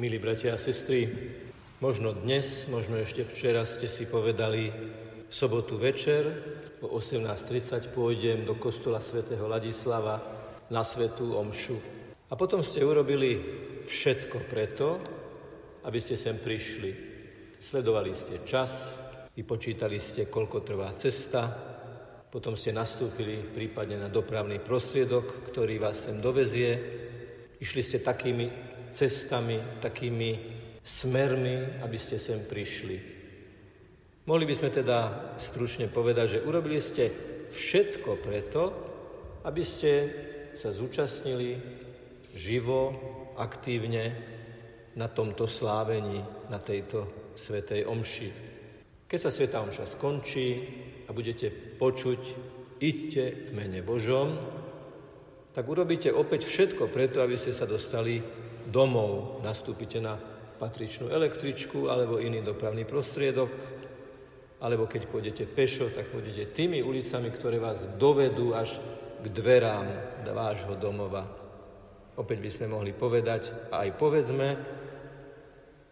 Milí bratia a sestry, možno dnes, možno ešte včera ste si povedali, v sobotu večer o 18.30 pôjdem do kostola svätého Ladislava na svetú omšu. A potom ste urobili všetko preto, aby ste sem prišli. Sledovali ste čas, vypočítali ste, koľko trvá cesta, potom ste nastúpili prípadne na dopravný prostriedok, ktorý vás sem dovezie. Išli ste takými cestami, takými smermi, aby ste sem prišli. Mohli by sme teda stručne povedať, že urobili ste všetko preto, aby ste sa zúčastnili živo, aktívne na tomto slávení, na tejto svetej omši. Keď sa sveta omša skončí a budete počuť idte v mene Božom, tak urobíte opäť všetko preto, aby ste sa dostali domov. Nastúpite na patričnú električku alebo iný dopravný prostriedok, alebo keď pôjdete pešo, tak pôjdete tými ulicami, ktoré vás dovedú až k dverám vášho domova. Opäť by sme mohli povedať, a aj povedzme,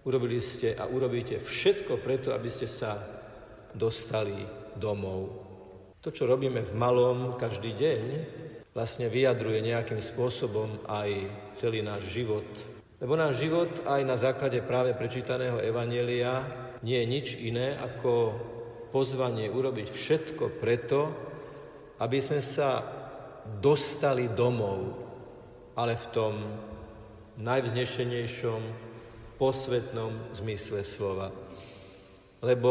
urobili ste a urobíte všetko preto, aby ste sa dostali domov. To, čo robíme v malom každý deň, vlastne vyjadruje nejakým spôsobom aj celý náš život. Lebo náš život aj na základe práve prečítaného Evanielia nie je nič iné ako pozvanie urobiť všetko preto, aby sme sa dostali domov, ale v tom najvznešenejšom, posvetnom zmysle slova. Lebo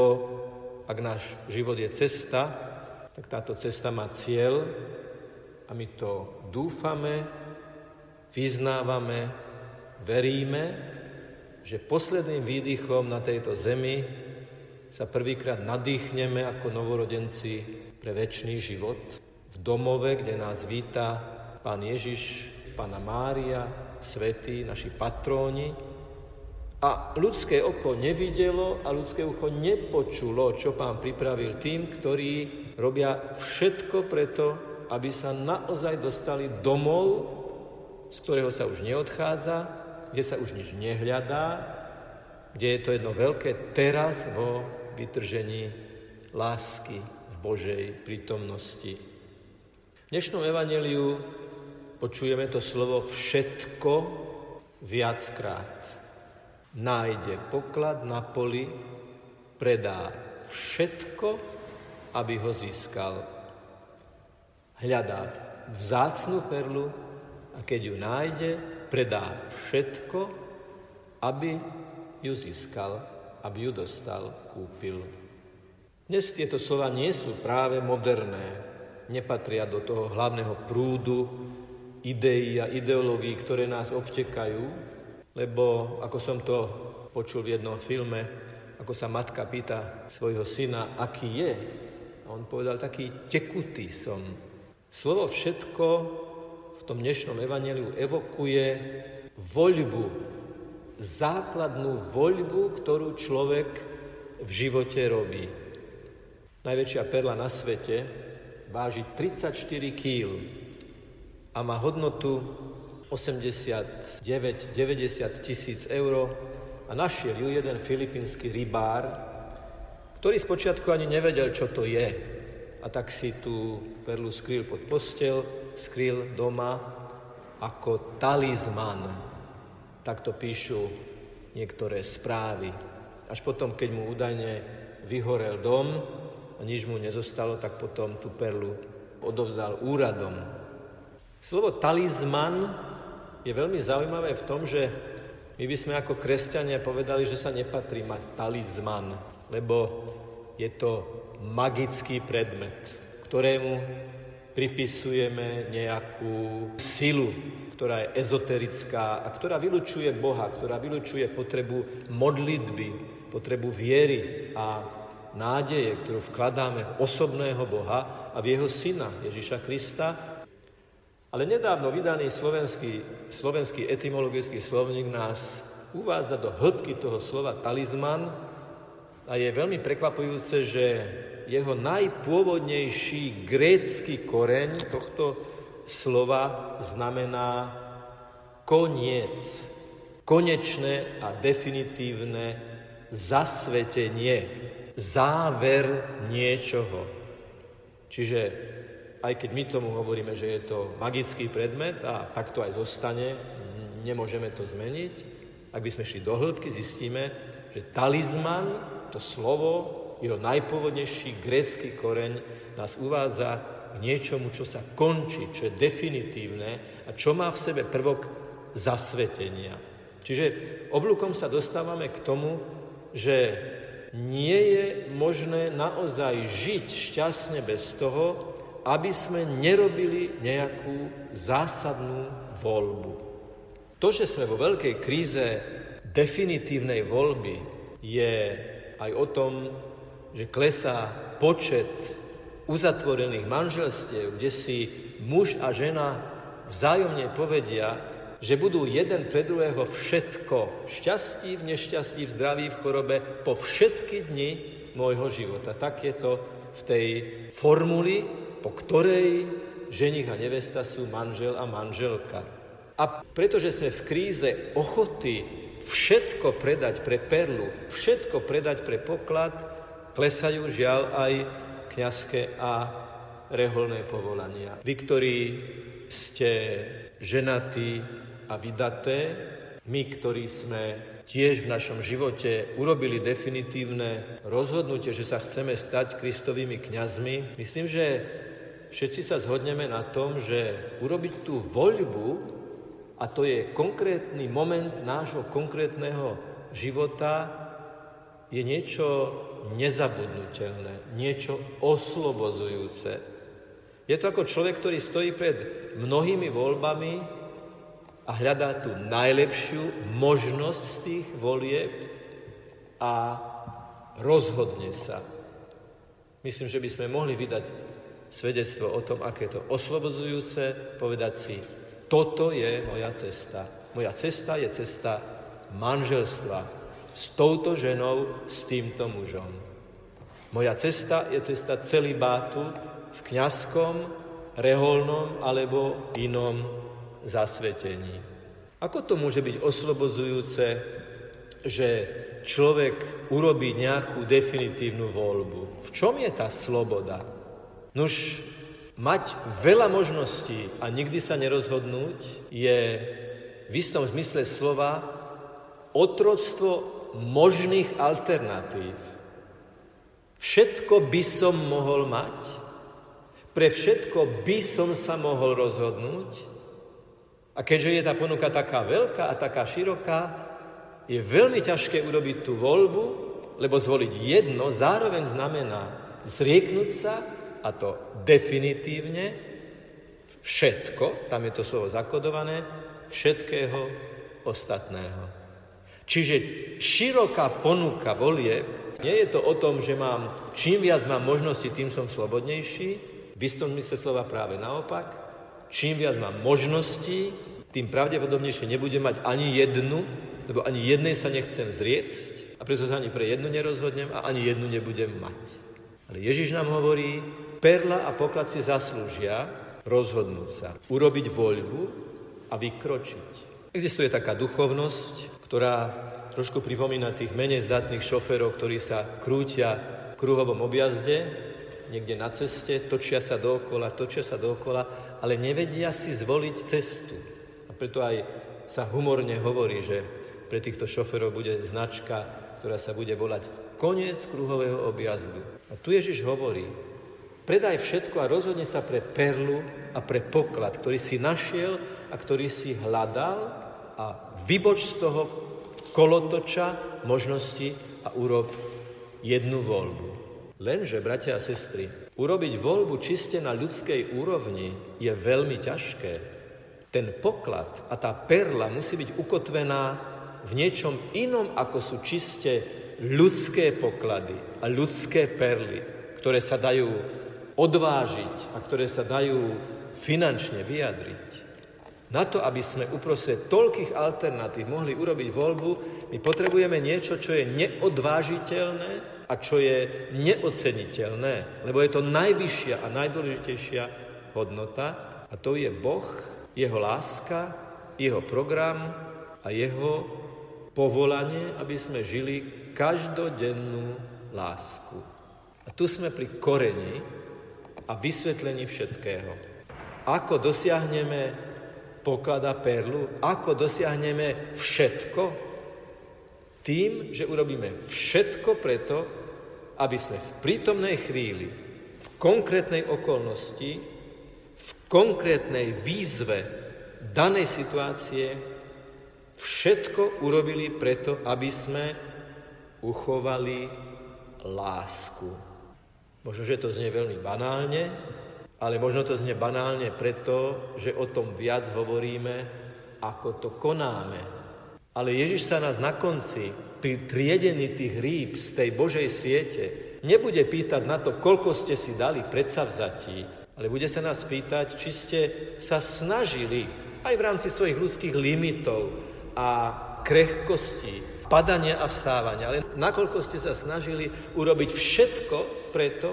ak náš život je cesta, tak táto cesta má cieľ a my to dúfame, vyznávame, veríme, že posledným výdychom na tejto zemi sa prvýkrát nadýchneme ako novorodenci pre väčší život v domove, kde nás víta Pán Ježiš, Pána Mária, svätí, naši patróni. A ľudské oko nevidelo a ľudské ucho nepočulo, čo Pán pripravil tým, ktorí robia všetko preto, aby sa naozaj dostali domov, z ktorého sa už neodchádza, kde sa už nič nehľadá, kde je to jedno veľké teraz vo vytržení lásky v Božej prítomnosti. V dnešnom evaneliu počujeme to slovo všetko viackrát. Nájde poklad na poli, predá všetko, aby ho získal. Hľadá vzácnu perlu a keď ju nájde, predá všetko, aby ju získal, aby ju dostal, kúpil. Dnes tieto slova nie sú práve moderné, nepatria do toho hlavného prúdu ideí a ideológií, ktoré nás obtekajú, lebo ako som to počul v jednom filme, ako sa matka pýta svojho syna, aký je. A on povedal, taký tekutý som. Slovo všetko v tom dnešnom evaneliu evokuje voľbu základnú voľbu, ktorú človek v živote robí. Najväčšia perla na svete váži 34 kg a má hodnotu 89-90 tisíc eur a našiel ju jeden filipínsky rybár, ktorý spočiatku ani nevedel, čo to je. A tak si tú perlu skrýl pod postel, skrýl doma ako talizman Takto píšu niektoré správy. Až potom, keď mu údajne vyhorel dom a nič mu nezostalo, tak potom tú perlu odovzdal úradom. Slovo talizman je veľmi zaujímavé v tom, že my by sme ako kresťania povedali, že sa nepatrí mať talizman, lebo je to magický predmet, ktorému pripisujeme nejakú silu, ktorá je ezoterická a ktorá vylučuje Boha, ktorá vylučuje potrebu modlitby, potrebu viery a nádeje, ktorú vkladáme v osobného Boha a v jeho syna Ježiša Krista. Ale nedávno vydaný slovenský, slovenský etymologický slovník nás uvádza do hĺbky toho slova talizman a je veľmi prekvapujúce, že jeho najpôvodnejší grécky koreň tohto slova znamená koniec. konečné a definitívne zasvetenie, záver niečoho. Čiže aj keď my tomu hovoríme, že je to magický predmet a tak to aj zostane, nemôžeme to zmeniť, ak by sme šli do hĺbky, zistíme, že talizman, to slovo, jeho najpôvodnejší grécky koreň nás uvádza k niečomu, čo sa končí, čo je definitívne a čo má v sebe prvok zasvetenia. Čiže oblúkom sa dostávame k tomu, že nie je možné naozaj žiť šťastne bez toho, aby sme nerobili nejakú zásadnú voľbu. To, že sme vo veľkej kríze definitívnej voľby, je aj o tom, že klesá počet uzatvorených manželstiev, kde si muž a žena vzájomne povedia, že budú jeden pre druhého všetko, šťastí, v nešťastí, v zdraví, v chorobe, po všetky dni môjho života. Tak je to v tej formuli, po ktorej ženich a nevesta sú manžel a manželka. A pretože sme v kríze ochoty všetko predať pre perlu, všetko predať pre poklad, klesajú žiaľ aj kňazské a reholné povolania. Vy, ktorí ste ženatí a vydaté, my, ktorí sme tiež v našom živote urobili definitívne rozhodnutie, že sa chceme stať kristovými kňazmi, myslím, že všetci sa zhodneme na tom, že urobiť tú voľbu, a to je konkrétny moment nášho konkrétneho života, je niečo nezabudnutelné, niečo oslobozujúce. Je to ako človek, ktorý stojí pred mnohými voľbami a hľadá tú najlepšiu možnosť z tých volieb a rozhodne sa. Myslím, že by sme mohli vydať svedectvo o tom, aké je to oslobodzujúce, povedať si, toto je moja cesta. Moja cesta je cesta manželstva s touto ženou, s týmto mužom. Moja cesta je cesta celibátu v kňazskom, reholnom alebo inom zasvetení. Ako to môže byť oslobodzujúce, že človek urobí nejakú definitívnu voľbu? V čom je tá sloboda? Nuž, mať veľa možností a nikdy sa nerozhodnúť je v istom zmysle slova otroctvo možných alternatív. Všetko by som mohol mať, pre všetko by som sa mohol rozhodnúť, a keďže je tá ponuka taká veľká a taká široká, je veľmi ťažké urobiť tú voľbu, lebo zvoliť jedno zároveň znamená zrieknúť sa, a to definitívne, všetko, tam je to slovo zakodované, všetkého ostatného. Čiže široká ponuka volie, nie je to o tom, že mám, čím viac mám možnosti, tým som slobodnejší, v istom mysle slova práve naopak, čím viac mám možností, tým pravdepodobnejšie nebudem mať ani jednu, lebo ani jednej sa nechcem zriecť a preto sa ani pre jednu nerozhodnem a ani jednu nebudem mať. Ale Ježiš nám hovorí, perla a poklad si zaslúžia rozhodnúť sa, urobiť voľbu a vykročiť. Existuje taká duchovnosť, ktorá trošku pripomína tých menej zdatných šoferov, ktorí sa krútia v kruhovom objazde, niekde na ceste, točia sa dookola, točia sa dookola ale nevedia si zvoliť cestu. A preto aj sa humorne hovorí, že pre týchto šoferov bude značka, ktorá sa bude volať koniec kruhového objazdu. A tu Ježiš hovorí, predaj všetko a rozhodne sa pre perlu a pre poklad, ktorý si našiel a ktorý si hľadal a vyboč z toho kolotoča možnosti a urob jednu voľbu. Lenže, bratia a sestry, urobiť voľbu čiste na ľudskej úrovni je veľmi ťažké. Ten poklad a tá perla musí byť ukotvená v niečom inom, ako sú čiste ľudské poklady a ľudské perly, ktoré sa dajú odvážiť a ktoré sa dajú finančne vyjadriť. Na to, aby sme uprostred toľkých alternatív mohli urobiť voľbu, my potrebujeme niečo, čo je neodvážiteľné, a čo je neoceniteľné, lebo je to najvyššia a najdôležitejšia hodnota a to je Boh, jeho láska, jeho program a jeho povolanie, aby sme žili každodennú lásku. A tu sme pri koreni a vysvetlení všetkého. Ako dosiahneme poklada perlu, ako dosiahneme všetko? Tým, že urobíme všetko preto, aby sme v prítomnej chvíli, v konkrétnej okolnosti, v konkrétnej výzve danej situácie všetko urobili preto, aby sme uchovali lásku. Možno, že to znie veľmi banálne, ale možno to znie banálne preto, že o tom viac hovoríme, ako to konáme. Ale Ježiš sa nás na konci, pri triedení tých rýb z tej Božej siete, nebude pýtať na to, koľko ste si dali predsavzatí, ale bude sa nás pýtať, či ste sa snažili aj v rámci svojich ľudských limitov a krehkostí, padania a vstávania, ale nakoľko ste sa snažili urobiť všetko preto,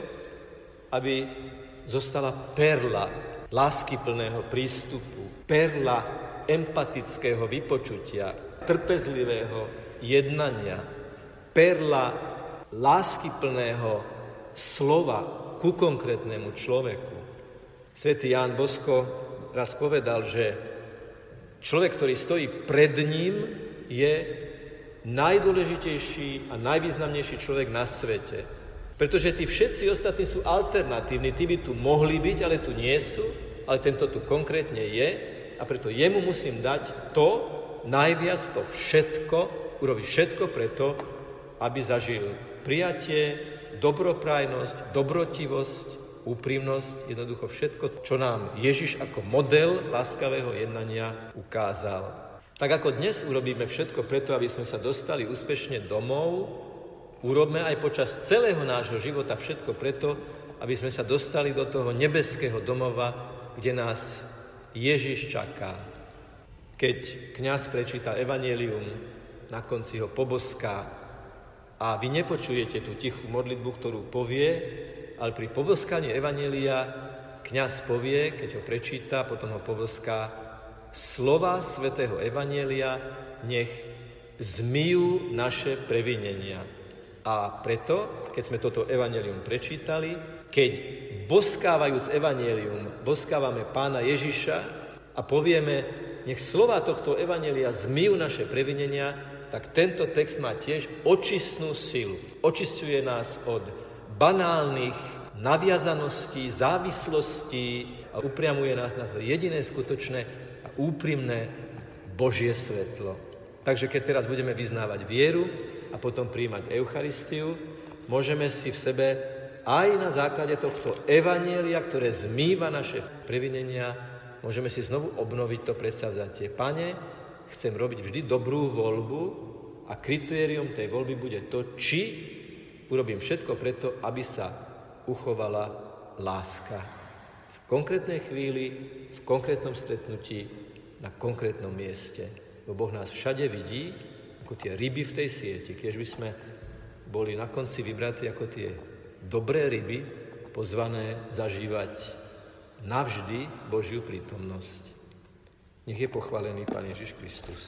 aby zostala perla láskyplného prístupu, perla empatického vypočutia, trpezlivého jednania, perla láskyplného slova ku konkrétnemu človeku. Svetý Ján Bosko raz povedal, že človek, ktorý stojí pred ním, je najdôležitejší a najvýznamnejší človek na svete. Pretože tí všetci ostatní sú alternatívni, tí by tu mohli byť, ale tu nie sú, ale tento tu konkrétne je. A preto jemu musím dať to, najviac to všetko, urobiť všetko preto, aby zažil prijatie, dobroprajnosť, dobrotivosť, úprimnosť, jednoducho všetko, čo nám Ježiš ako model láskavého jednania ukázal. Tak ako dnes urobíme všetko preto, aby sme sa dostali úspešne domov, Urobme aj počas celého nášho života všetko preto, aby sme sa dostali do toho nebeského domova, kde nás Ježiš čaká. Keď kňaz prečíta evanelium, na konci ho poboská a vy nepočujete tú tichú modlitbu, ktorú povie, ale pri poboskaní evanelia kňaz povie, keď ho prečíta, potom ho poboská, slova svätého evanelia nech zmyjú naše previnenia. A preto, keď sme toto evanelium prečítali, keď boskávajúc evanelium, boskávame pána Ježiša a povieme, nech slova tohto evanelia zmyjú naše previnenia, tak tento text má tiež očistnú silu. Očistuje nás od banálnych naviazaností, závislostí a upriamuje nás na jediné skutočné a úprimné Božie svetlo. Takže keď teraz budeme vyznávať vieru, a potom príjmať Eucharistiu, môžeme si v sebe aj na základe tohto evanielia, ktoré zmýva naše previnenia, môžeme si znovu obnoviť to predsavzatie. Pane, chcem robiť vždy dobrú voľbu a kritérium tej voľby bude to, či urobím všetko preto, aby sa uchovala láska. V konkrétnej chvíli, v konkrétnom stretnutí, na konkrétnom mieste. Lebo Boh nás všade vidí ako tie ryby v tej sieti, keď by sme boli na konci vybratí ako tie dobré ryby, pozvané zažívať navždy Božiu prítomnosť. Nech je pochválený Pán Ježiš Kristus.